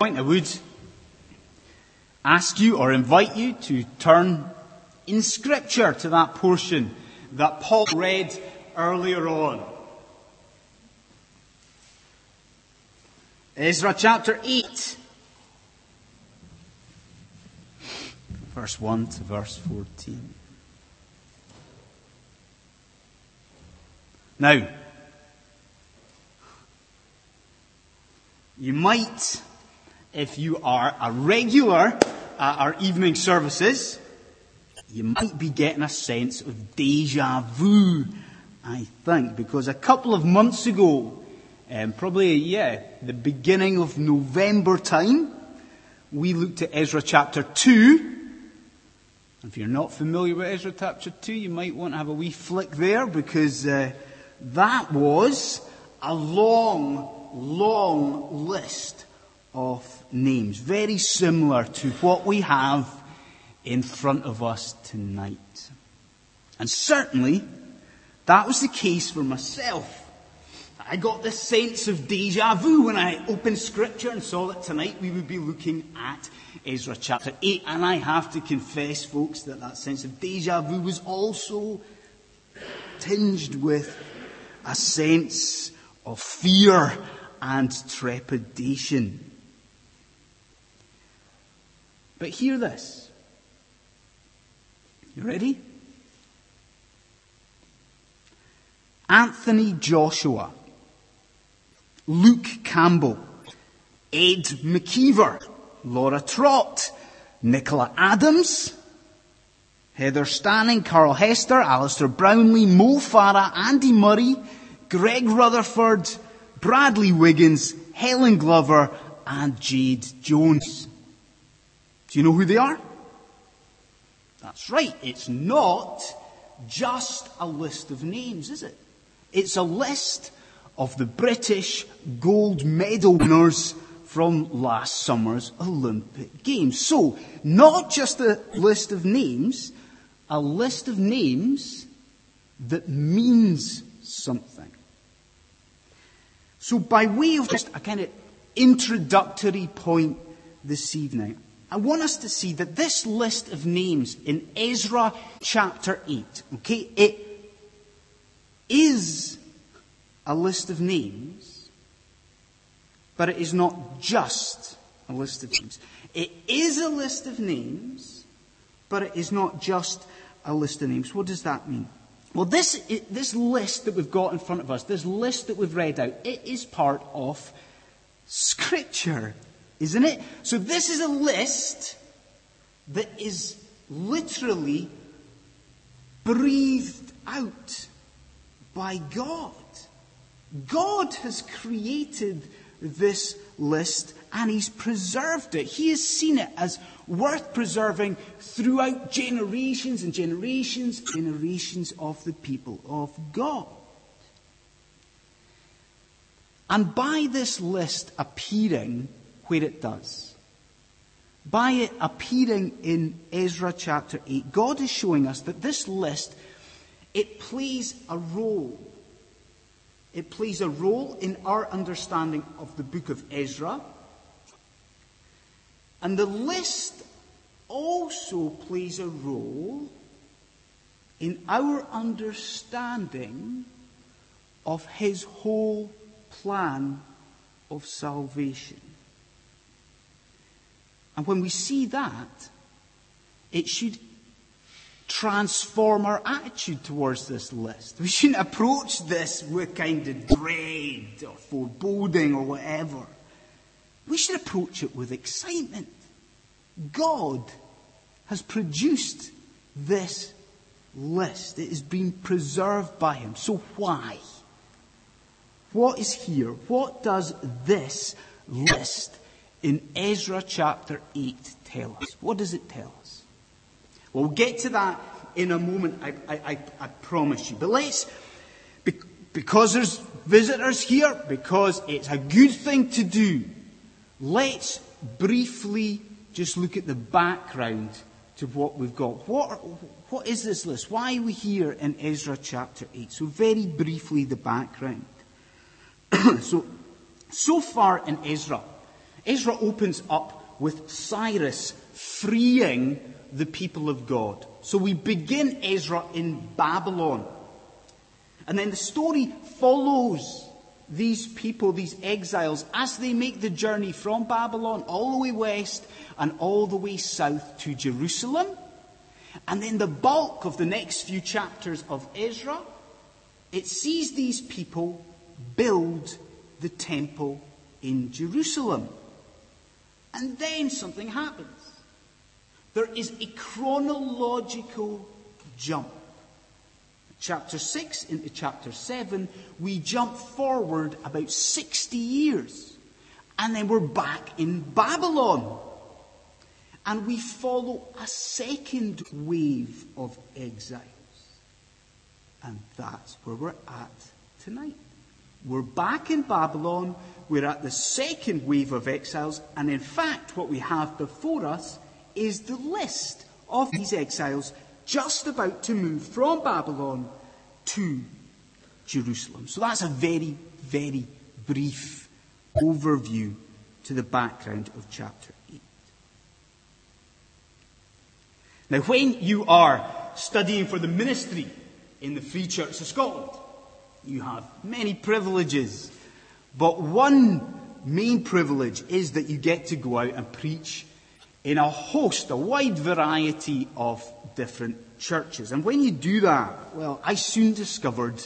point, I would ask you or invite you to turn in Scripture to that portion that Paul read earlier on. Ezra chapter 8, verse 1 to verse 14. Now, you might if you are a regular at our evening services, you might be getting a sense of deja vu, I think, because a couple of months ago, um, probably, yeah, the beginning of November time, we looked at Ezra chapter 2. If you're not familiar with Ezra chapter 2, you might want to have a wee flick there because uh, that was a long, long list of names, very similar to what we have in front of us tonight. And certainly, that was the case for myself. I got this sense of deja vu when I opened scripture and saw that tonight we would be looking at Ezra chapter 8. And I have to confess, folks, that that sense of deja vu was also tinged with a sense of fear and trepidation. But hear this. You ready? Anthony Joshua, Luke Campbell, Ed McKeever, Laura Trott, Nicola Adams, Heather Stanning, Carl Hester, Alistair Brownlee, Mo Farah, Andy Murray, Greg Rutherford, Bradley Wiggins, Helen Glover, and Jade Jones. Do you know who they are? That's right. It's not just a list of names, is it? It's a list of the British gold medal winners from last summer's Olympic Games. So, not just a list of names, a list of names that means something. So, by way of just a kind of introductory point this evening, I want us to see that this list of names in Ezra chapter 8, okay, it is a list of names, but it is not just a list of names. It is a list of names, but it is not just a list of names. What does that mean? Well, this, this list that we've got in front of us, this list that we've read out, it is part of Scripture isn't it? So this is a list that is literally breathed out by God. God has created this list and He's preserved it. He has seen it as worth preserving throughout generations and generations, generations of the people of God. And by this list appearing where it does. By it appearing in Ezra chapter 8, God is showing us that this list, it plays a role. It plays a role in our understanding of the book of Ezra. And the list also plays a role in our understanding of his whole plan of salvation. And when we see that, it should transform our attitude towards this list. We shouldn't approach this with kind of dread or foreboding or whatever. We should approach it with excitement. God has produced this list. It has been preserved by Him. So why? What is here? What does this list in Ezra chapter 8 tell us? What does it tell us? Well, we'll get to that in a moment, I, I, I promise you. But let's, because there's visitors here, because it's a good thing to do, let's briefly just look at the background to what we've got. What, what is this list? Why are we here in Ezra chapter 8? So very briefly, the background. so, so far in Ezra, Ezra opens up with Cyrus freeing the people of God. So we begin Ezra in Babylon. And then the story follows these people, these exiles, as they make the journey from Babylon all the way west and all the way south to Jerusalem. And then the bulk of the next few chapters of Ezra, it sees these people build the temple in Jerusalem. And then something happens. There is a chronological jump. Chapter 6 into chapter 7, we jump forward about 60 years. And then we're back in Babylon. And we follow a second wave of exiles. And that's where we're at tonight. We're back in Babylon. We're at the second wave of exiles. And in fact, what we have before us is the list of these exiles just about to move from Babylon to Jerusalem. So that's a very, very brief overview to the background of chapter 8. Now, when you are studying for the ministry in the Free Church of Scotland, you have many privileges. But one main privilege is that you get to go out and preach in a host, a wide variety of different churches. And when you do that, well, I soon discovered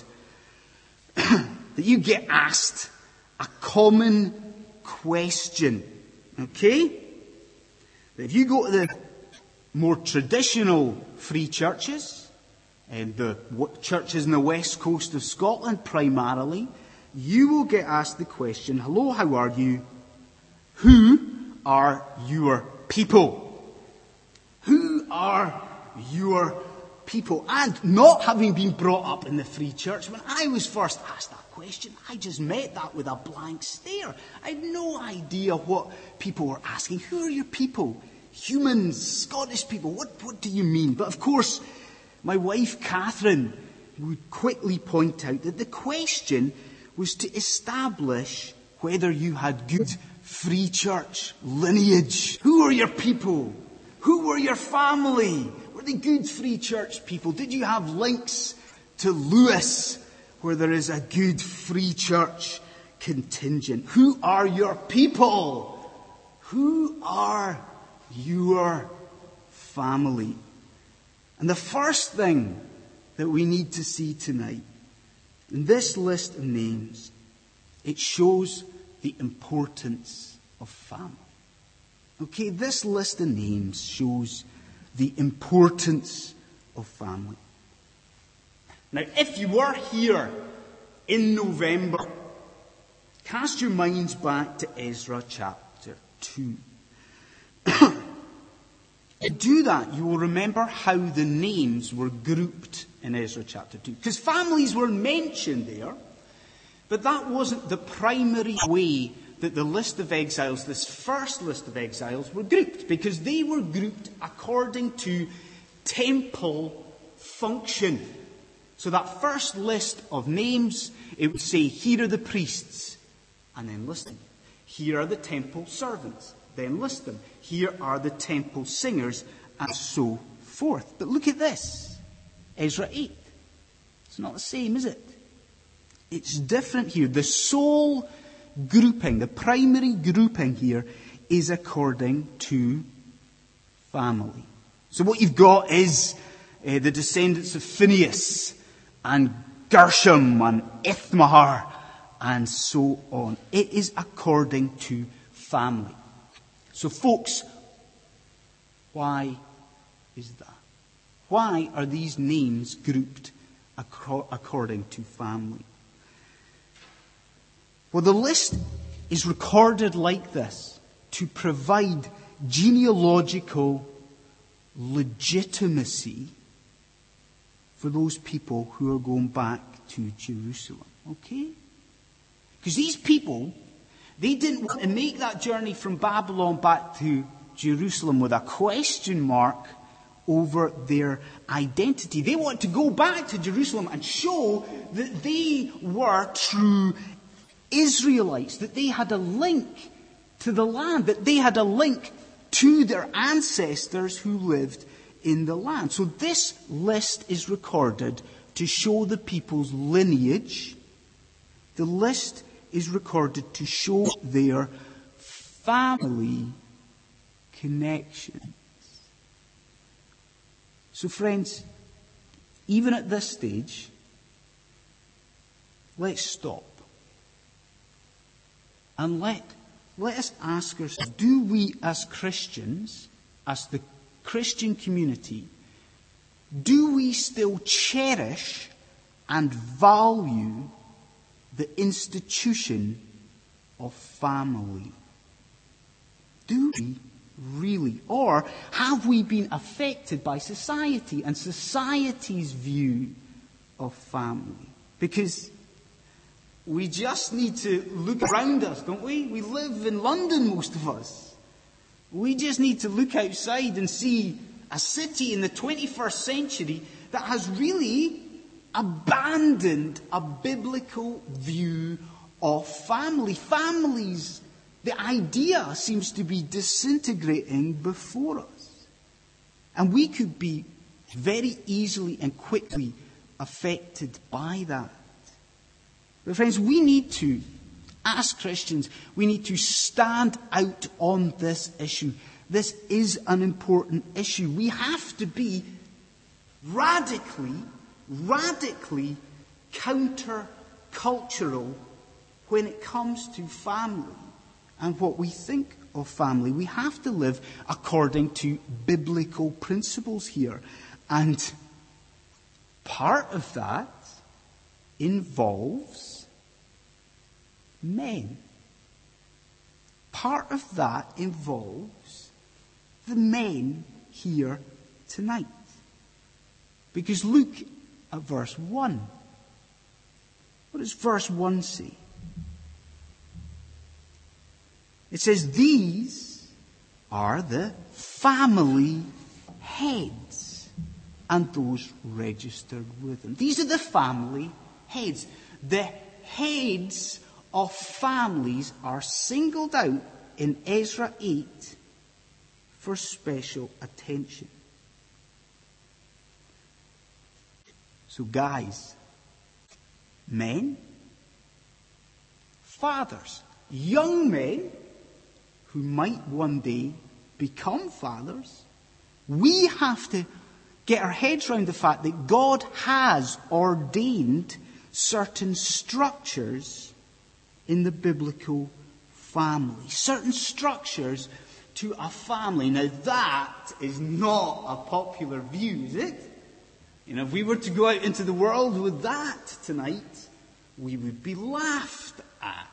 that you get asked a common question. Okay? If you go to the more traditional free churches, Uh, the churches in the west coast of Scotland primarily, you will get asked the question, hello, how are you? Who are your people? Who are your people? And not having been brought up in the free church, when I was first asked that question, I just met that with a blank stare. I had no idea what people were asking. Who are your people? Humans, Scottish people, what, what do you mean? But of course, my wife Catherine would quickly point out that the question was to establish whether you had good free church lineage. Who are your people? Who were your family? Were they good free church people? Did you have links to Lewis where there is a good free church contingent? Who are your people? Who are your family? And the first thing that we need to see tonight in this list of names, it shows the importance of family. Okay, this list of names shows the importance of family. Now, if you were here in November, cast your minds back to Ezra chapter 2. Do that, you will remember how the names were grouped in Ezra chapter 2. Because families were mentioned there, but that wasn't the primary way that the list of exiles, this first list of exiles, were grouped, because they were grouped according to temple function. So that first list of names, it would say, here are the priests, and then list them. Here are the temple servants, then list them. Here are the temple singers, and so forth. But look at this. Ezra 8. It's not the same, is it? It's different here. The sole grouping, the primary grouping here is according to family. So what you've got is uh, the descendants of Phinehas and Gershom and Ithamar and so on. It is according to family. So folks, why is that? Why are these names grouped according to family? Well, the list is recorded like this to provide genealogical legitimacy for those people who are going back to Jerusalem. Okay? Because these people, they didn't want to make that journey from Babylon back to Jerusalem with a question mark over their identity. They want to go back to Jerusalem and show that they were true Israelites, that they had a link to the land, that they had a link to their ancestors who lived in the land. So this list is recorded to show the people's lineage. The list is recorded to show their family connections. So friends, even at this stage, let's stop. And let, let us ask ourselves, do we as Christians, as the Christian community, do we still cherish and value the institution of family? Do we really? Or have we been affected by society and society's view of family? Because we just need to look around us, don't we? We live in London, most of us. We just need to look outside and see a city in the 21st century that has really abandoned a biblical view of family. Families the idea seems to be disintegrating before us. And we could be very easily and quickly affected by that. But friends, we need to, as Christians, we need to stand out on this issue. This is an important issue. We have to be radically, radically counter-cultural when it comes to family and what we think of family. We have to live according to biblical principles here. And part of that involves men. Part of that involves the men here tonight. Because look at verse 1. What does verse 1 say? It says these are the family heads and those registered with them. These are the family heads. The heads of families are singled out in Ezra 8 for special attention. So guys, men, fathers, young men, who might one day become fathers, we have to get our heads around the fact that God has ordained certain structures in the biblical family. Certain structures to a family. Now that is not a popular view, is it? You know, if we were to go out into the world with that tonight, we would be laughed at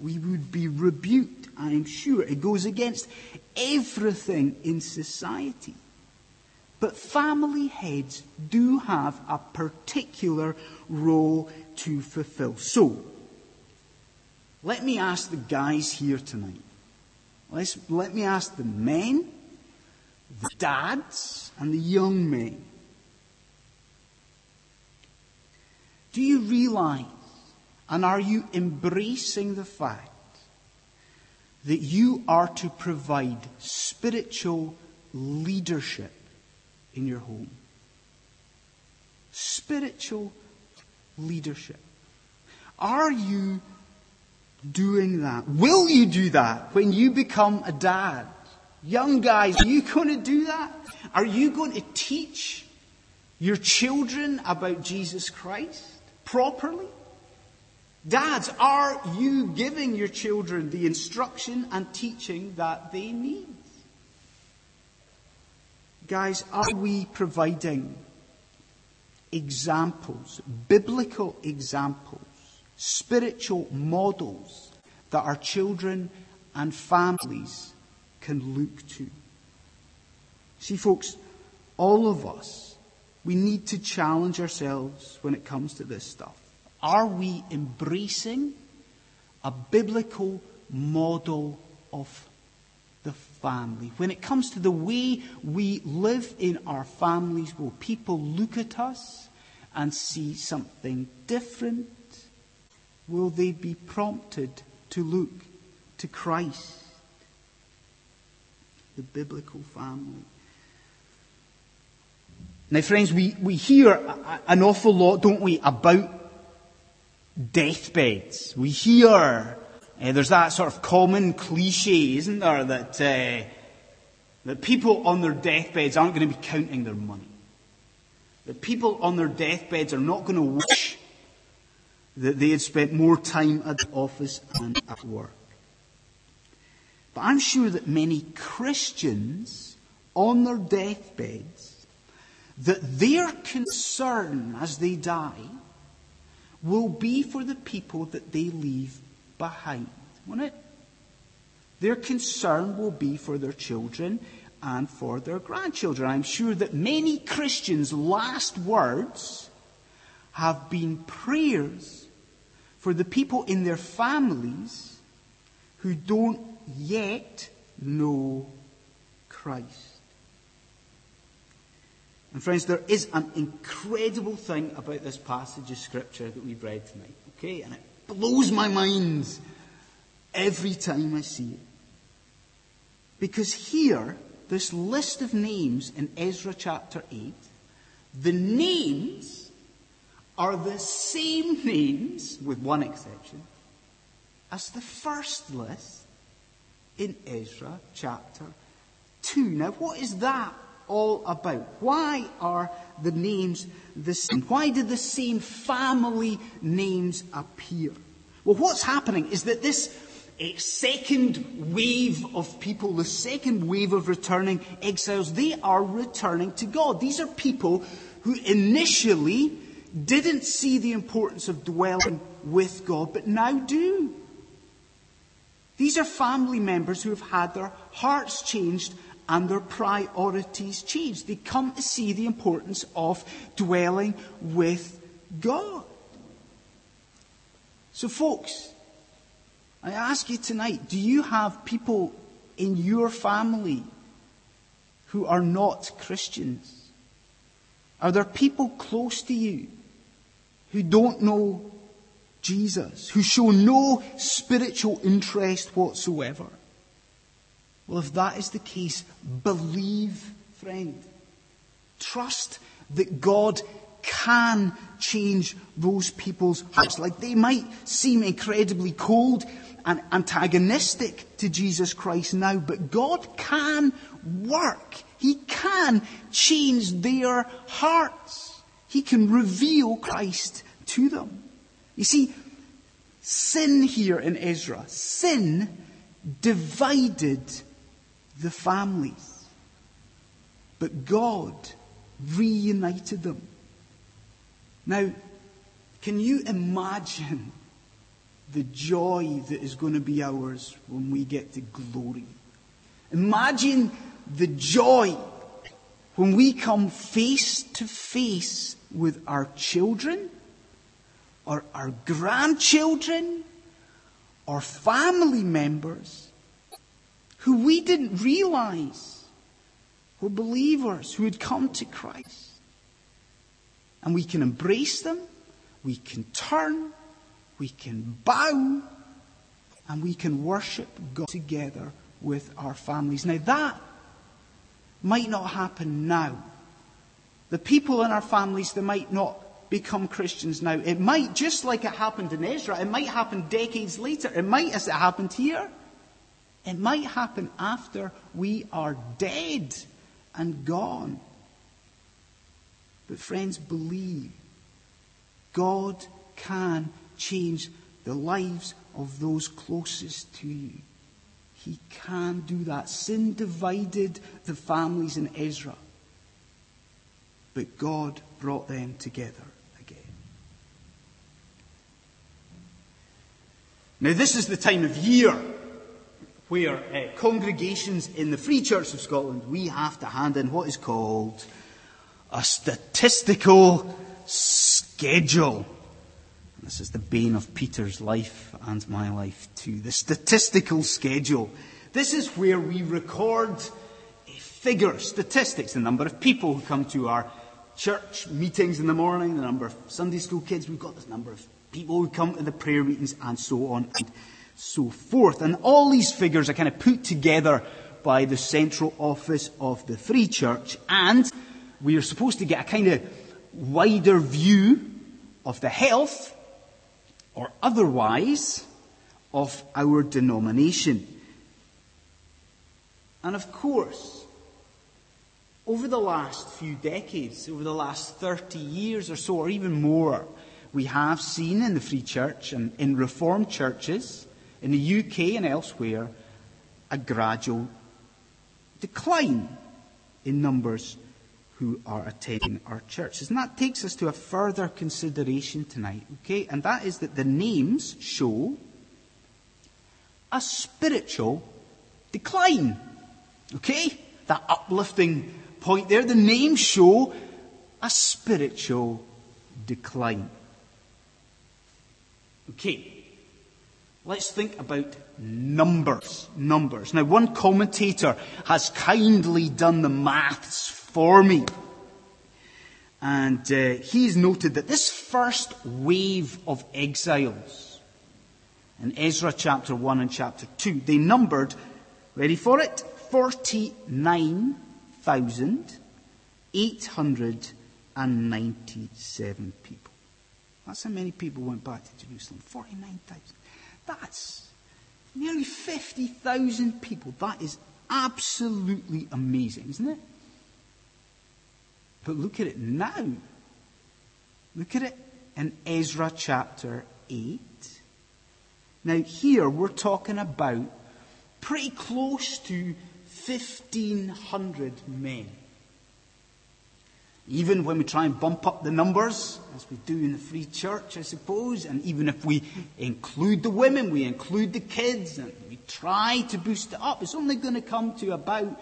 we would be rebuked, I am sure. It goes against everything in society. But family heads do have a particular role to fulfill. So, let me ask the guys here tonight. Let's, let me ask the men, the dads, and the young men. Do you realize and are you embracing the fact that you are to provide spiritual leadership in your home? Spiritual leadership. Are you doing that? Will you do that when you become a dad? Young guys, are you going to do that? Are you going to teach your children about Jesus Christ properly? Dads, are you giving your children the instruction and teaching that they need? Guys, are we providing examples, biblical examples, spiritual models that our children and families can look to? See, folks, all of us, we need to challenge ourselves when it comes to this stuff. Are we embracing a biblical model of the family? When it comes to the way we live in our families, will people look at us and see something different? Will they be prompted to look to Christ. The biblical family. Now, friends, we, we hear an awful lot, don't we, about deathbeds. We hear uh, there's that sort of common cliche, isn't there, that uh, that people on their deathbeds aren't going to be counting their money. That people on their deathbeds are not going to wish that they had spent more time at the office and at work. But I'm sure that many Christians on their deathbeds, that their concern as they die will be for the people that they leave behind, won't it? Their concern will be for their children and for their grandchildren. I'm sure that many Christians' last words have been prayers for the people in their families who don't yet know Christ. And friends, there is an incredible thing about this passage of scripture that we've read tonight, okay? And it blows my mind every time I see it. Because here, this list of names in Ezra chapter 8, the names are the same names, with one exception, as the first list in Ezra chapter 2. Now, what is that all about? Why are the names the same? Why did the same family names appear? Well, what's happening is that this a second wave of people, the second wave of returning exiles, they are returning to God. These are people who initially didn't see the importance of dwelling with God, but now do. These are family members who have had their hearts changed and their priorities change. They come to see the importance of dwelling with God. So, folks, I ask you tonight, do you have people in your family who are not Christians? Are there people close to you who don't know Jesus, who show no spiritual interest whatsoever? Well, if that is the case, believe, friend. Trust that God can change those people's hearts. Like they might seem incredibly cold and antagonistic to Jesus Christ now, but God can work. He can change their hearts. He can reveal Christ to them. You see, sin here in Ezra, sin divided the families. But God reunited them. Now, can you imagine the joy that is going to be ours when we get to glory. Imagine the joy when we come face to face with our children or our grandchildren or family members who we didn't realize were believers who had come to Christ. And we can embrace them, we can turn, we can bow and we can worship God together with our families. Now that might not happen now. The people in our families, they might not become Christians now. It might, just like it happened in Ezra, it might happen decades later. It might, as it happened here, it might happen after we are dead and gone. But friends, believe God can change the lives of those closest to you. He can do that. Sin divided the families in Ezra, but God brought them together again. Now, this is the time of year where uh, congregations in the Free Church of Scotland, we have to hand in what is called a statistical schedule. This is the bane of Peter's life and my life too. The statistical schedule. This is where we record figures, statistics, the number of people who come to our church meetings in the morning, the number of Sunday school kids. We've got this number of people who come to the prayer meetings and so on and so forth. And all these figures are kind of put together by the central office of the Free Church, and we are supposed to get a kind of wider view of the health or otherwise of our denomination. And of course, over the last few decades, over the last 30 years or so, or even more, we have seen in the Free Church and in Reformed churches in the UK and elsewhere a gradual decline in numbers who are attending our churches. And that takes us to a further consideration tonight, okay? And that is that the names show a spiritual decline. Okay? That uplifting point there. The names show a spiritual decline. Okay. Let's think about numbers. Numbers. Now, one commentator has kindly done the maths for me. And uh, he's noted that this first wave of exiles in Ezra chapter 1 and chapter 2, they numbered, ready for it, 49,897 people. That's how many people went back to Jerusalem. 49,000. That's nearly 50,000 people. That is absolutely amazing, isn't it? But look at it now. Look at it in Ezra chapter 8. Now, here we're talking about pretty close to 1,500 men. Even when we try and bump up the numbers, as we do in the free church, I suppose, and even if we include the women, we include the kids, and we try to boost it up, it's only going to come to about,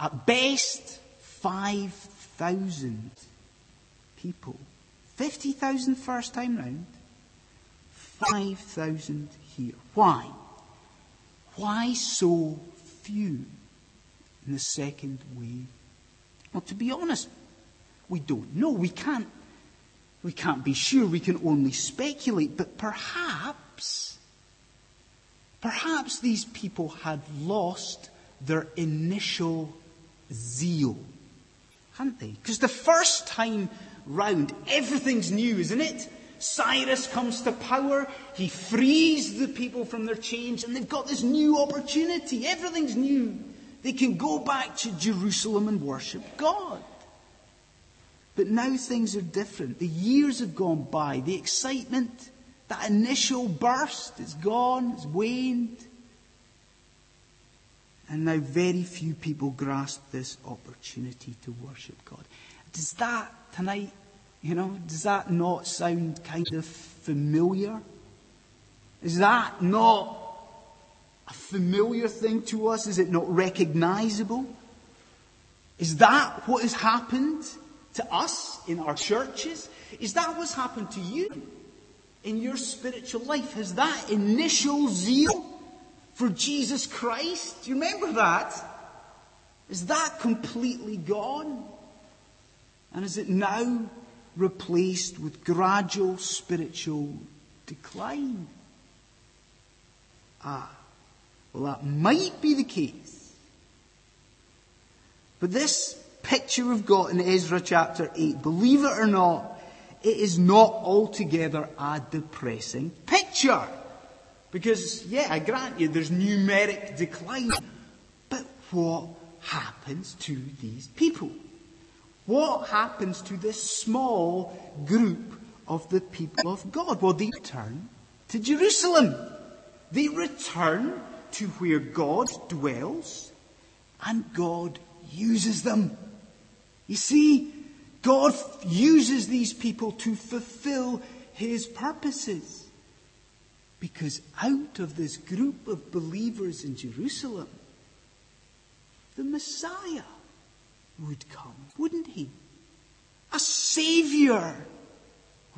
at best, 5,000 people. 50,000 first time round, 5,000 here. Why? Why so few in the second wave? Well, to be honest, we don't know. We can't, we can't be sure. We can only speculate. But perhaps, perhaps these people had lost their initial zeal, hadn't they? Because the first time round, everything's new, isn't it? Cyrus comes to power, he frees the people from their chains, and they've got this new opportunity. Everything's new. They can go back to Jerusalem and worship God. But now things are different. The years have gone by. The excitement, that initial burst, is gone, it's waned. And now very few people grasp this opportunity to worship God. Does that tonight you know, does that not sound kind of familiar? Is that not a familiar thing to us? Is it not recognizable? Is that what has happened to us in our churches? Is that what's happened to you in your spiritual life? Has that initial zeal for Jesus Christ, do you remember that? Is that completely gone? And is it now replaced with gradual spiritual decline. Ah, well, that might be the case. But this picture we've got in Ezra chapter 8, believe it or not, it is not altogether a depressing picture. Because, yeah, I grant you, there's numeric decline. But what happens to these people? What happens to this small group of the people of God? Well, they return to Jerusalem. They return to where God dwells and God uses them. You see, God uses these people to fulfill His purposes. Because out of this group of believers in Jerusalem, the Messiah would come, wouldn't he? A savior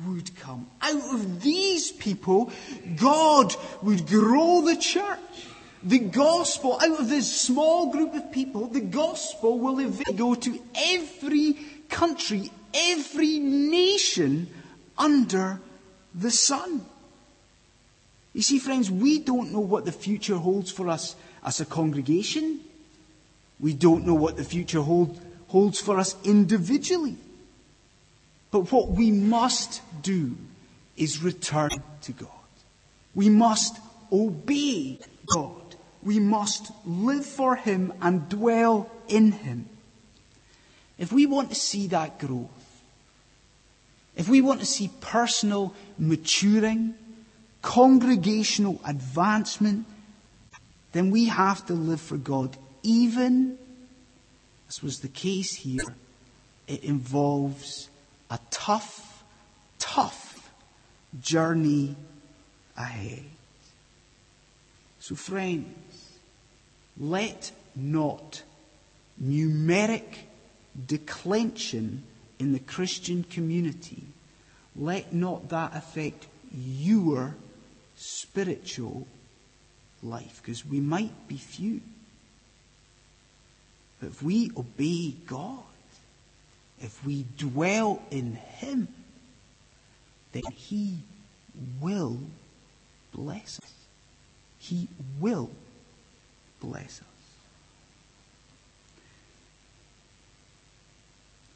would come. Out of these people, God would grow the church. The gospel, out of this small group of people, the gospel will go to every country, every nation under the sun. You see, friends, we don't know what the future holds for us as a congregation. We don't know what the future hold, holds for us individually. But what we must do is return to God. We must obey God. We must live for Him and dwell in Him. If we want to see that growth, if we want to see personal maturing, congregational advancement, then we have to live for God. Even, as was the case here, it involves a tough, tough journey ahead. So, friends, let not numeric declension in the Christian community, let not that affect your spiritual life, because we might be few. But if we obey God, if we dwell in Him, then He will bless us. He will bless us.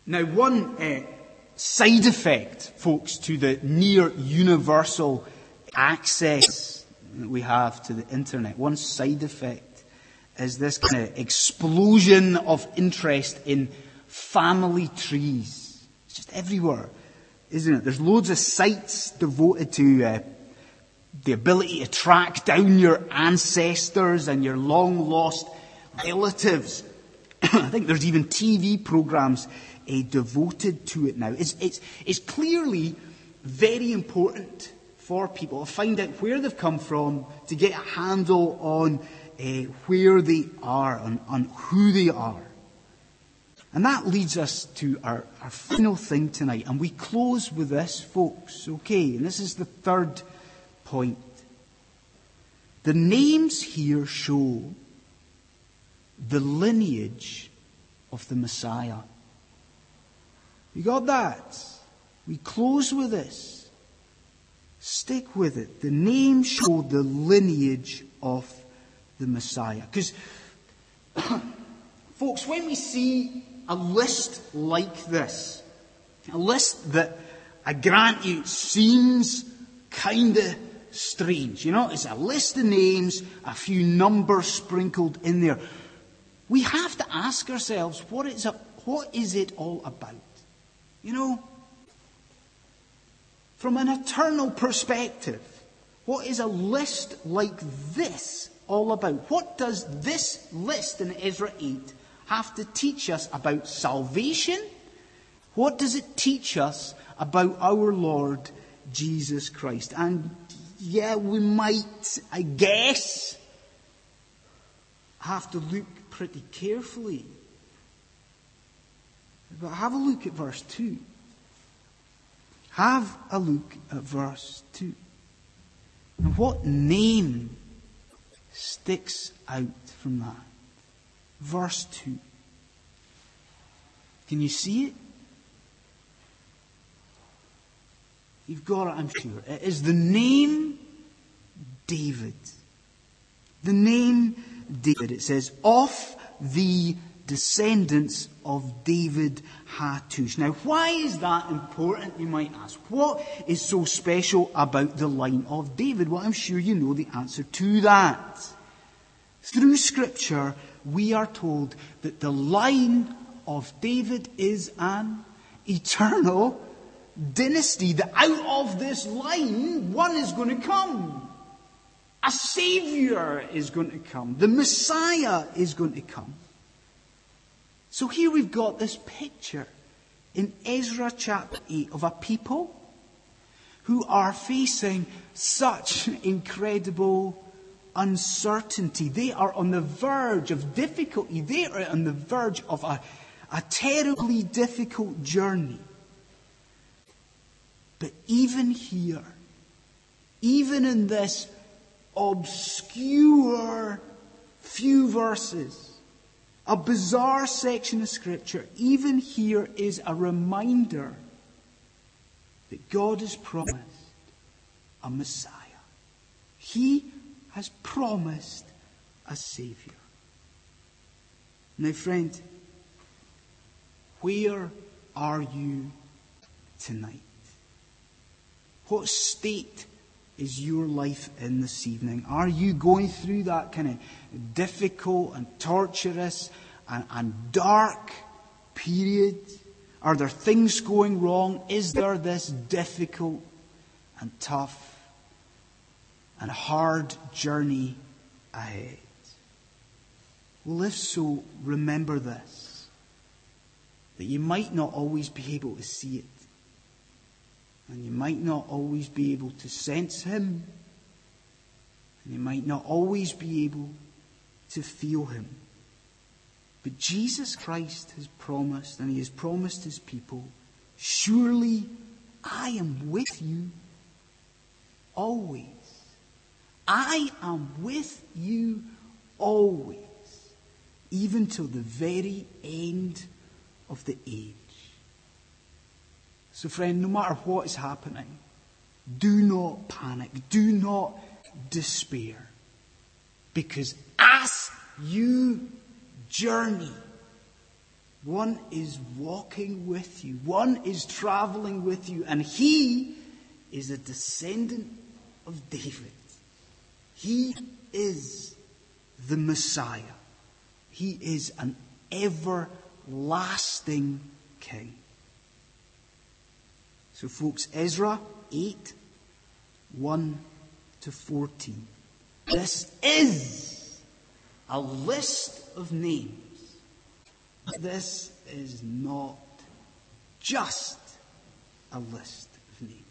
Now, one uh, side effect, folks, to the near universal access we have to the internet, one side effect is this kind of explosion of interest in family trees. It's just everywhere, isn't it? There's loads of sites devoted to uh, the ability to track down your ancestors and your long lost relatives. I think there's even TV programs uh, devoted to it now. It's, it's, it's clearly very important for people to find out where they've come from, to get a handle on uh, where they are, on, on who they are. And that leads us to our, our final thing tonight. And we close with this, folks, okay? And this is the third point. The names here show the lineage of the Messiah. You got that? We close with this. Stick with it. The names show the lineage of the Messiah. Because, folks, when we see a list like this, a list that, I grant you, seems kind of strange. You know, it's a list of names, a few numbers sprinkled in there. We have to ask ourselves, what is it, what is it all about? You know, from an eternal perspective, what is a list like this all about? What does this list in Ezra 8 have to teach us about salvation? What does it teach us about our Lord Jesus Christ? And yeah, we might, I guess, have to look pretty carefully but have a look at verse 2. Have a look at verse 2. And what name sticks out from that? Verse 2. Can you see it? You've got it, I'm sure. It uh, is the name David. The name David. It says, of the descendants of David Hattush. Now, why is that important, you might ask? What is so special about the line of David? Well, I'm sure you know the answer to that. Through Scripture, we are told that the line of David is an eternal dynasty. That out of this line, one is going to come. A Savior is going to come. The Messiah is going to come. So here we've got this picture in Ezra chapter 8 of a people who are facing such incredible uncertainty. They are on the verge of difficulty. They are on the verge of a, a terribly difficult journey. But even here, even in this obscure few verses, a bizarre section of Scripture, even here is a reminder that God has promised a Messiah. He has promised a Saviour. Now, friend, where are you tonight? What state is your life in this evening? Are you going through that kind of difficult and torturous and, and dark period? Are there things going wrong? Is there this difficult and tough and hard journey ahead? Well, if so, remember this that you might not always be able to see it, and you might not always be able to sense Him, and you might not always be able to feel Him. But Jesus Christ has promised, and He has promised His people, surely I am with you always. I am with you always, even till the very end of the age. So, friend, no matter what is happening, do not panic. Do not despair. Because as you journey. One is walking with you. One is traveling with you. And he is a descendant of David. He is the Messiah. He is an everlasting king. So, folks, Ezra 8 1 to 14. This is a list of names. This is not just a list of names.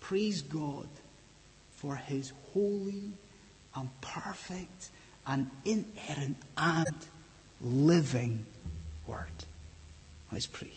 Praise God for His holy and perfect and inerrant and living Word. Let's pray.